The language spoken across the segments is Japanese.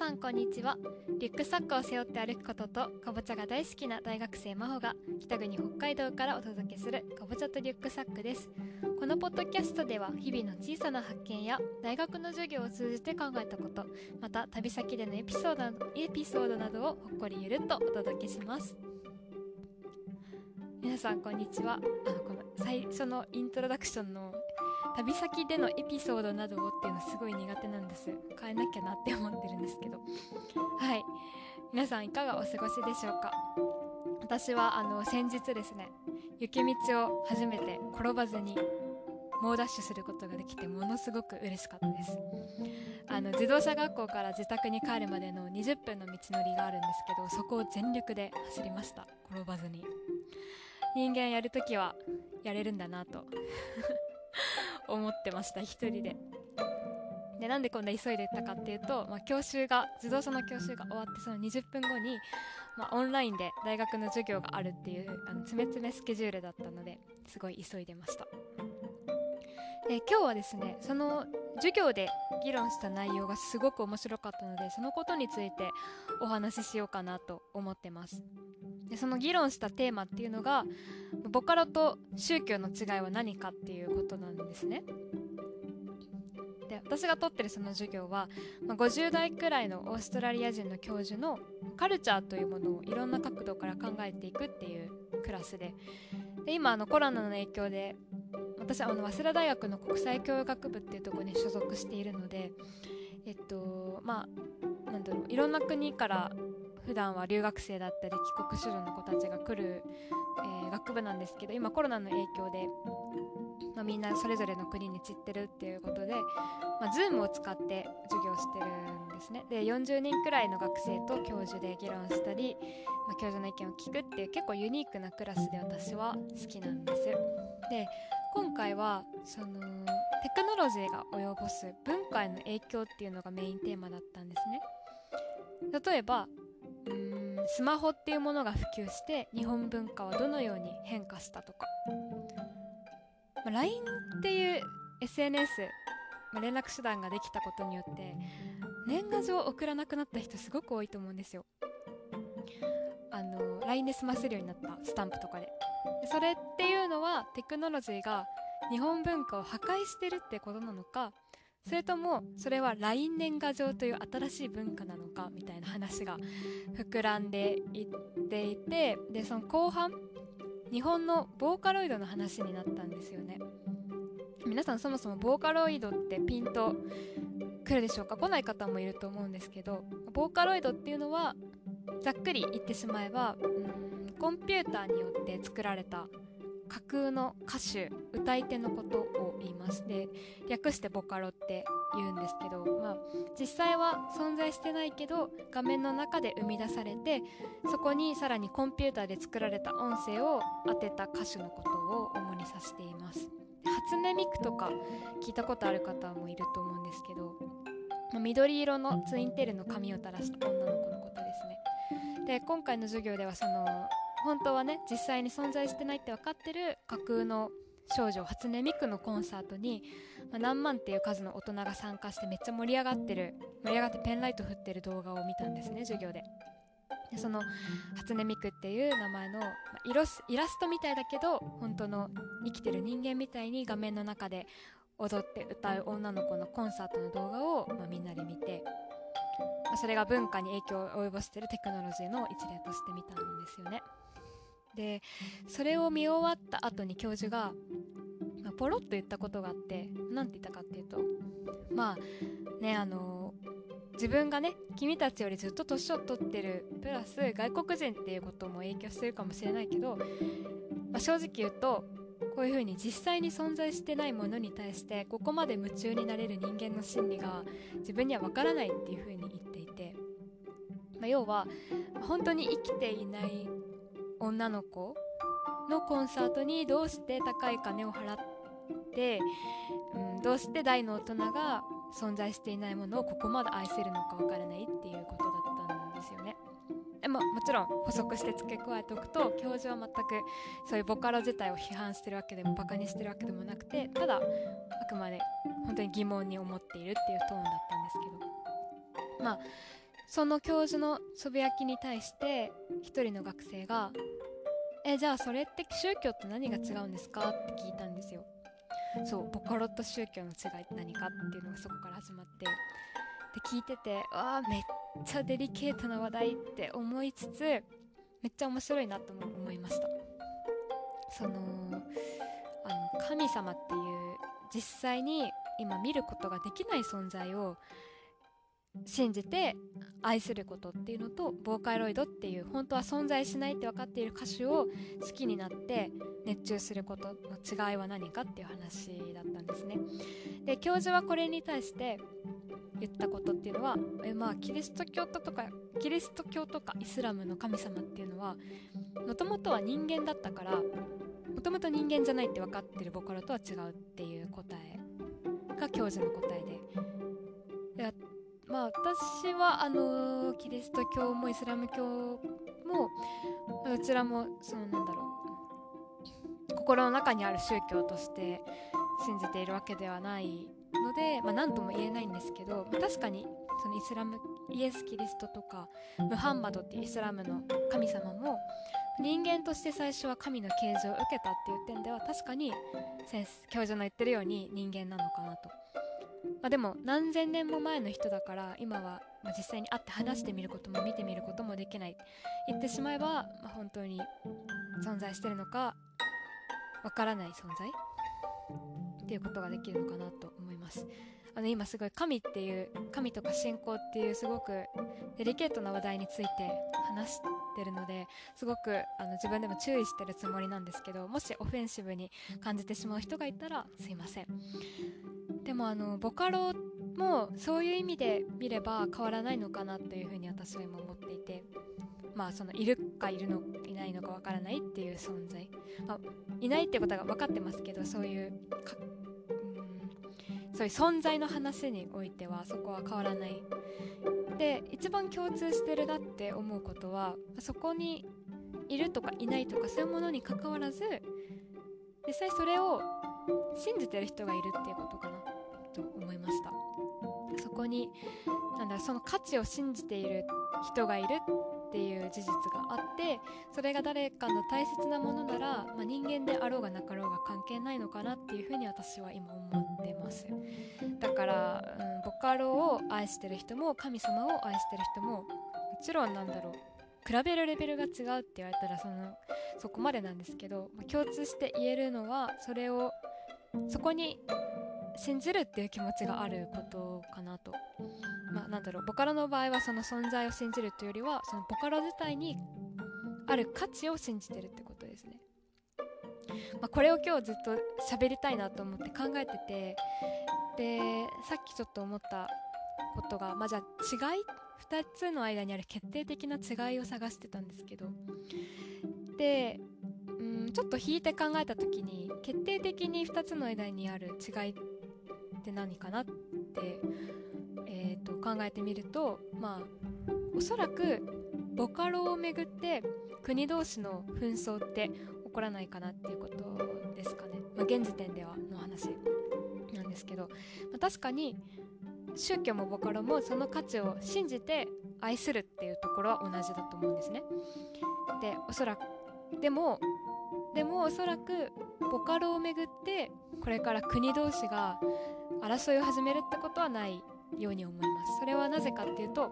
さんこんにちは。リュックサックを背負って歩くこととかぼちゃが大好きな大学生真帆が北国北海道からお届けするかぼちゃとリュックサックです。このポッドキャストでは日々の小さな発見や大学の授業を通じて考えたことまた旅先でのエピソードエピソードなどをほっこりゆるっとお届けします。皆さんこんにちは。あのこの最初のイントロダクションの旅先でのエピソードなどをっていうのすごい苦手なんです。変えなきゃなって思ってるんですけど。はい。皆さんいかがお過ごしでしょうか？私はあの先日ですね雪道を初めて転ばずに猛ダッシュすることができてものすごく嬉しかったです。あの自動車学校から自宅に帰るまでの20分の道のりがあるんですけどそこを全力で走りました。転ばずに。人間やるときはやれるんだなと。思ってました一人で。でなんでこんな急いで行ったかっていうと、まあ、教習が自動車の教習が終わってその20分後に、まあ、オンラインで大学の授業があるっていうあの詰め詰めスケジュールだったのですごい急いでました。で今日はですねその授業で議論した内容がすごく面白かったのでそのことについてお話ししようかなと思ってます。でその議論したテーマっていうのがボカロと宗教の違いは何かっていうことなんですね。で私が取ってるその授業は、まあ、50代くらいのオーストラリア人の教授のカルチャーというものをいろんな角度から考えていくっていうクラスで。で今あのコロナの影響で私はあの早稲田大学の国際教育学部っていうところに所属しているのでえっとまあなんだろういろんな国から普段は留学生だったり帰国子女の子たちが来る、えー、学部なんですけど今コロナの影響で、まあ、みんなそれぞれの国に散ってるっていうことで、まあ、Zoom を使って授業してるんですね。で40人くらいの学生と教授で議論したり、まあ、教授の意見を聞くっていう結構ユニークなクラスで私は好きなんです。で今回はそのテクノロジーが及ぼす文化への影響っていうのがメインテーマだったんですね。例えばうんスマホっていうものが普及して日本文化はどのように変化したとか、まあ、LINE っていう SNS、まあ、連絡手段ができたことによって年賀状を送らなくなった人すごく多いと思うんですよ。あの LINE で済ませるようになったスタンプとかでそれっていうのはテクノロジーが日本文化を破壊してるってことなのかそれともそれは LINE 年賀状という新しい文化なのかみたいな話が膨らんでいっていてでその後半日本のボーカロイドの話になったんですよね。皆さんそもそもボーカロイドってピンとくるでしょうか？来ない方もいると思うんですけどボーカロイドっていうのはざっくり言ってしまえばうんコンピューターによって作られた架空の歌手歌い手のことを言いますで略してボカロって言うんですけど、まあ、実際は存在してないけど画面の中で生み出されてそこにさらにコンピューターで作られた音声を当てた歌手のことを主に指しています。初音ミクとか聞いたことある方もいると思うんですけどま緑色のツインテールの髪を垂らした女の子のことですね。で今回の授業ではその本当はね実際に存在してないって分かってる架空の少女初音ミクのコンサートに、まあ、何万っていう数の大人が参加してめっちゃ盛り上がってる盛り上がってペンライト振ってる動画を見たんですね授業で。でその初音ミクっていう名前の、まあ、イラスイラストみたいだけど本当の生きてる人間みたいに画面の中で踊って歌う女の子のコンサートの動画を、まあ、みんなで見て、まあ、それが文化に影響を及ぼしてるテクノロジーの一例として見たんですよね。でそれを見終わった後に教授が、まあ、ポロッと言ったことがあって何て言ったかっていうとまあねあの自分がね君たちよりずっと年を取ってるプラス外国人っていうことも影響してるかもしれないけど、まあ、正直言うとこういうふうに実際に存在してないものに対してここまで夢中になれる人間の心理が自分には分からないっていうふうに言っていて、まあ、要は本当に生きていない女の子のコンサートにどうして高い金を払って、うん、どうして大の大人が存在していないものをここまで愛せるのかわからないっていうことだったんですよね。でももちろん補足して付け加えておくと教授は全くそういうボカロ自体を批判してるわけでもバカにしてるわけでもなくてただあくまで本当に疑問に思っているっていうトーンだったんですけどまあその教授のつぶやきに対して一人の学生が「えじゃあそれって宗教と何が違うんですか?」って聞いたんですよ。そうボカロと宗教の違いって何かっていうのがそこから始まってで聞いててわあめっちゃデリケートな話題って思いつつめっちゃ面白いなと思いましたそのあの神様っていう実際に今見ることができない存在を信じて愛することっていうのとボーカロイドっていう本当は存在しないって分かっている歌手を好きになって熱中することの違いは何かっていう話だったんですね。で教授はこれに対して言ったことっていうのはえまあキリスト教徒とかキリスト教とかイスラムの神様っていうのはもともとは人間だったからもともと人間じゃないって分かってるボカロとは違うっていう答えが教授の答えでまあ私はあのキリスト教もイスラム教もどちらもそのなんだろう心の中にある宗教として信じているわけではないので、まあ、何とも言えないんですけど、まあ、確かにそのイスラムイエス・キリストとかムハンマドっていうイスラムの神様も人間として最初は神の啓示を受けたっていう点では確かに先生教授の言ってるように人間なのかなと。まあ、でも何千年も前の人だから今は実際に会って話してみることも見てみることもできない。言ってしまえば、まあ、本当に存在してるのかわからない存在っていうことができるのかなと思います。あの今すごい神っていう神とか信仰っていうすごくデリケートな話題について話してるのですごくあの自分でも注意してるつもりなんですけどもしオフェンシブに感じてしまう人がいたらすいません。でもあのボカロもそういう意味で見れば変わらないのかなというふうに私は今思っていて。まあそのいるかいるのいないのかわからないっていう存在、まあ、いないってことが分かってますけどそういうそういう存在の話においてはそこは変わらない。で一番共通してるなって思うことはそこにいるとかいないとかそういうものにかかわらず実際それを信じてる人がいるっていうことかな。と思いました。そこになんだその価値を信じている人がいるっていう事実があってそれが誰かの大切なものなら、まあ、人間であろうがなかろうが関係ないのかなっていうふうに私は今思ってます。だから、うん、ボカロを愛してる人も神様を愛してる人ももちろんなんだろう比べるレベルが違うって言われたらそのそこまでなんですけど、まあ、共通して言えるのはそれをそこに信じるっていう気持ちがあることかなと。まあ、なんだろうボカロの場合はその存在を信じるというよりはそのボカロ自体にある価値を信じてるってことですね。まあ、これを今日ずっと喋りたいなと思って考えててでさっきちょっと思ったことが、まあ、じゃあ違い2つの間にある決定的な違いを探してたんですけどでうんちょっと引いて考えた時に決定的に2つの間にある違いっって何かなって、えーと、考えてみるとまあおそらくボカロをめぐって国同士の紛争って起こらないかなっていうことですかね、まあ、現時点ではの話なんですけど、まあ、確かに宗教もボカロもその価値を信じて愛するっていうところは同じだと思うんですね。でおそらくでもでもおそらくボカロをめぐってこれから国同士が争いを始めるってことはないように思います。それはなぜかっていうと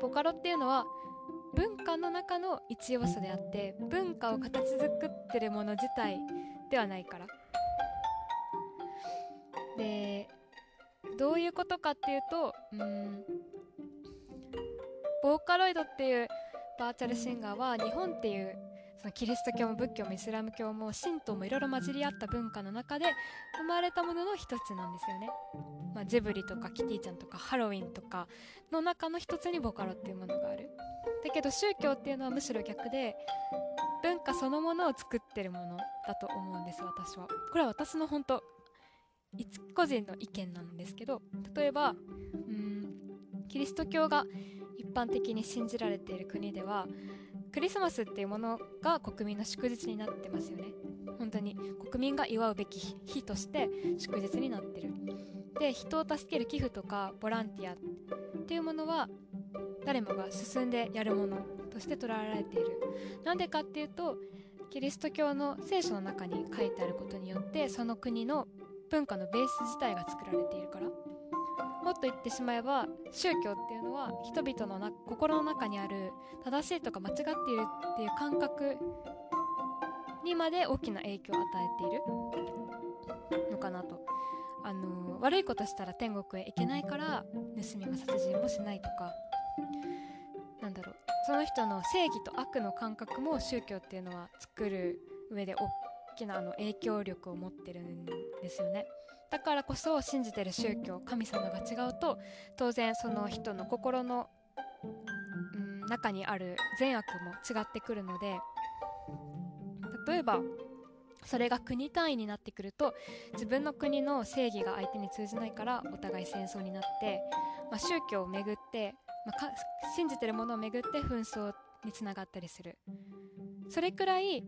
ボカロっていうのは文化の中の一要素であって文化を形作ってるもの自体ではないから。でどういうことかっていうとうんボーカロイドっていうバーチャルシンガーは日本っていうそのキリスト教も仏教もイスラム教も神道もいろいろ混じり合った文化の中で生まれたものの一つなんですよね、まあ、ジブリとかキティちゃんとかハロウィンとかの中の一つにボカロっていうものがある。だけど宗教っていうのはむしろ逆で文化そのものを作ってるものだと思うんです私は。これは私の本当一個人の意見なんですけど例えばうんキリスト教が一般的に信じられている国ではクリスマスっていうものが国民の祝日になってますよね。本当に。国民が祝うべき日として祝日になってる。で人を助ける寄付とかボランティアっていうものは誰もが進んでやるものとして捉えられている。なんでかっていうとキリスト教の聖書の中に書いてあることによってその国の文化のベース自体が作られているから。もっと言ってしまえば宗教っていうのは人々のな心の中にある正しいとか間違っているっていう感覚にまで大きな影響を与えているのかなと。あの悪いことしたら天国へ行けないから盗みも殺人もしないとかなんだろうその人の正義と悪の感覚も宗教っていうのは作る上で大きなあの影響力を持ってるんですよね。だからこそ信じてる宗教神様が違うと当然その人の心の、うん、中にある善悪も違ってくるので例えばそれが国単位になってくると自分の国の正義が相手に通じないからお互い戦争になって、まあ、宗教をめぐって、まあ、信じてるものをめぐって紛争につながったりする。それくらい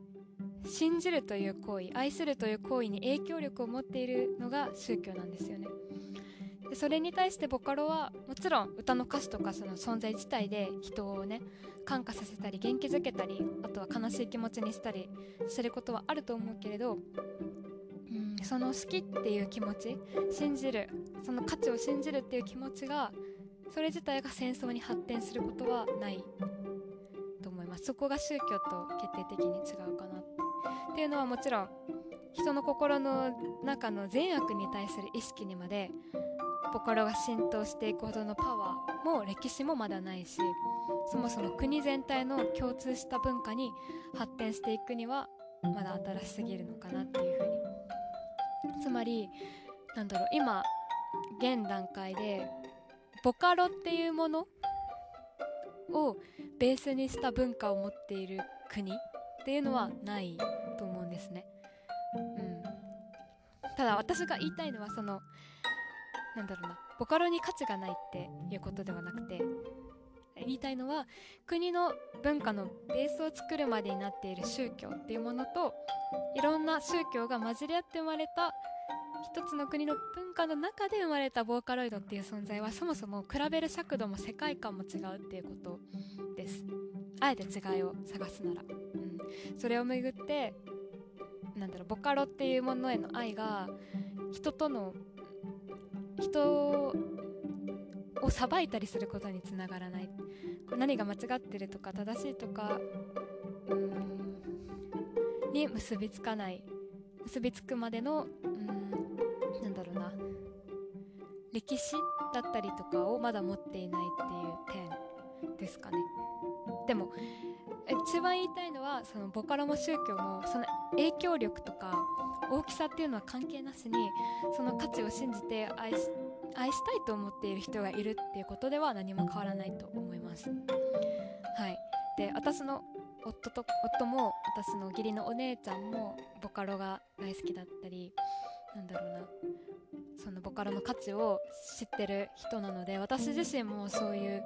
信じるという行為愛するという行為に影響力を持っているのが宗教なんですよね。でそれに対してボカロはもちろん歌の歌詞とかその存在自体で人をね感化させたり元気づけたりあとは悲しい気持ちにしたりすることはあると思うけれどその好きっていう気持ち信じるその価値を信じるっていう気持ちがそれ自体が戦争に発展することはないと思います。そこが宗教と決定的に違うかなっていうのはもちろん人の心の中の善悪に対する意識にまでボカロが浸透していくほどのパワーも歴史もまだないしそもそも国全体の共通した文化に発展していくにはまだ新しすぎるのかなっていうふうに。つまりなんだろう今現段階でボカロっていうものをベースにした文化を持っている国っていうのはない。ただ私が言いたいのはそのなんだろうなボカロに価値がないっていうことではなくて言いたいのは国の文化のベースを作るまでになっている宗教っていうものといろんな宗教が混じり合って生まれた一つの国の文化の中で生まれたボーカロイドっていう存在はそもそも比べる尺度も世界観も違うっていうことです。あえて違いを探すなら、うん、それをめぐってなんだろうボカロっていうものへの愛が人との人を裁いたりすることにつながらない。何が間違ってるとか正しいとかに結びつかない。結びつくまでのうんなんだろうな。歴史だったりとかをまだ持っていないっていう点ですかね。でも一番言いたいのはそのボカロも宗教もその影響力とか大きさっていうのは関係なしにその価値を信じて愛し愛したいと思っている人がいるっていうことでは何も変わらないと思います。はい、で私の夫と夫も私の義理のお姉ちゃんもボカロが大好きだったりなんだろうなそのボカロの価値を知ってる人なので私自身もそういう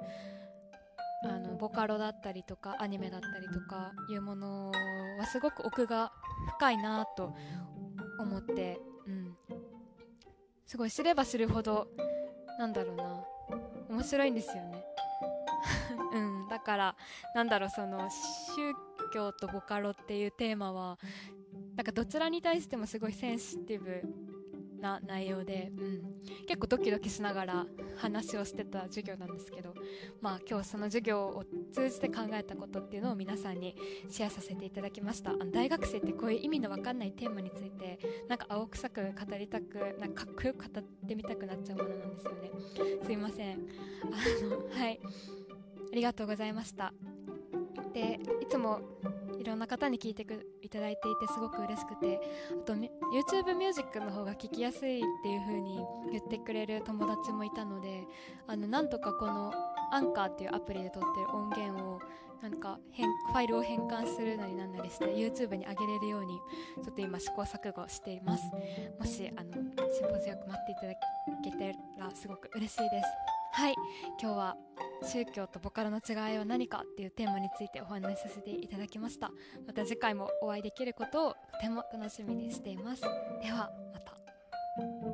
あのボカロだったりとかアニメだったりとかいうものはすごく奥が深いなと思って、うん、すごい知れば知るほどなんだろうな。面白いんですよね。うん。だからなんだろうその宗教とボカロっていうテーマはなんかどちらに対してもすごいセンシティブな内容で、うん、結構ドキドキしながら話をしてた授業なんですけど、まあ、今日その授業を通じて考えたことっていうのを皆さんにシェアさせていただきました。あの大学生ってこういう意味の分かんないテーマについてなんか青臭く語りたくなんかかっこよく語ってみたくなっちゃうものなんですよね。すいません。あのはい。ありがとうございました。でいつもいろんな方に聞いていただいていてすごく嬉しくてあと YouTube ミュージックの方が聞きやすいっていう風に言ってくれる友達もいたのであのなんとかこのアンカーっていうアプリで撮ってる音源をなんかファイルを変換するなりなんなりして YouTube に上げれるようにちょっと今試行錯誤しています。もしあの辛抱強く待っていただけたらすごく嬉しいです。はい。今日は宗教とボカロの違いは何かっていうテーマについてお話しさせていただきました。また次回もお会いできることをとても楽しみにしています。ではまた。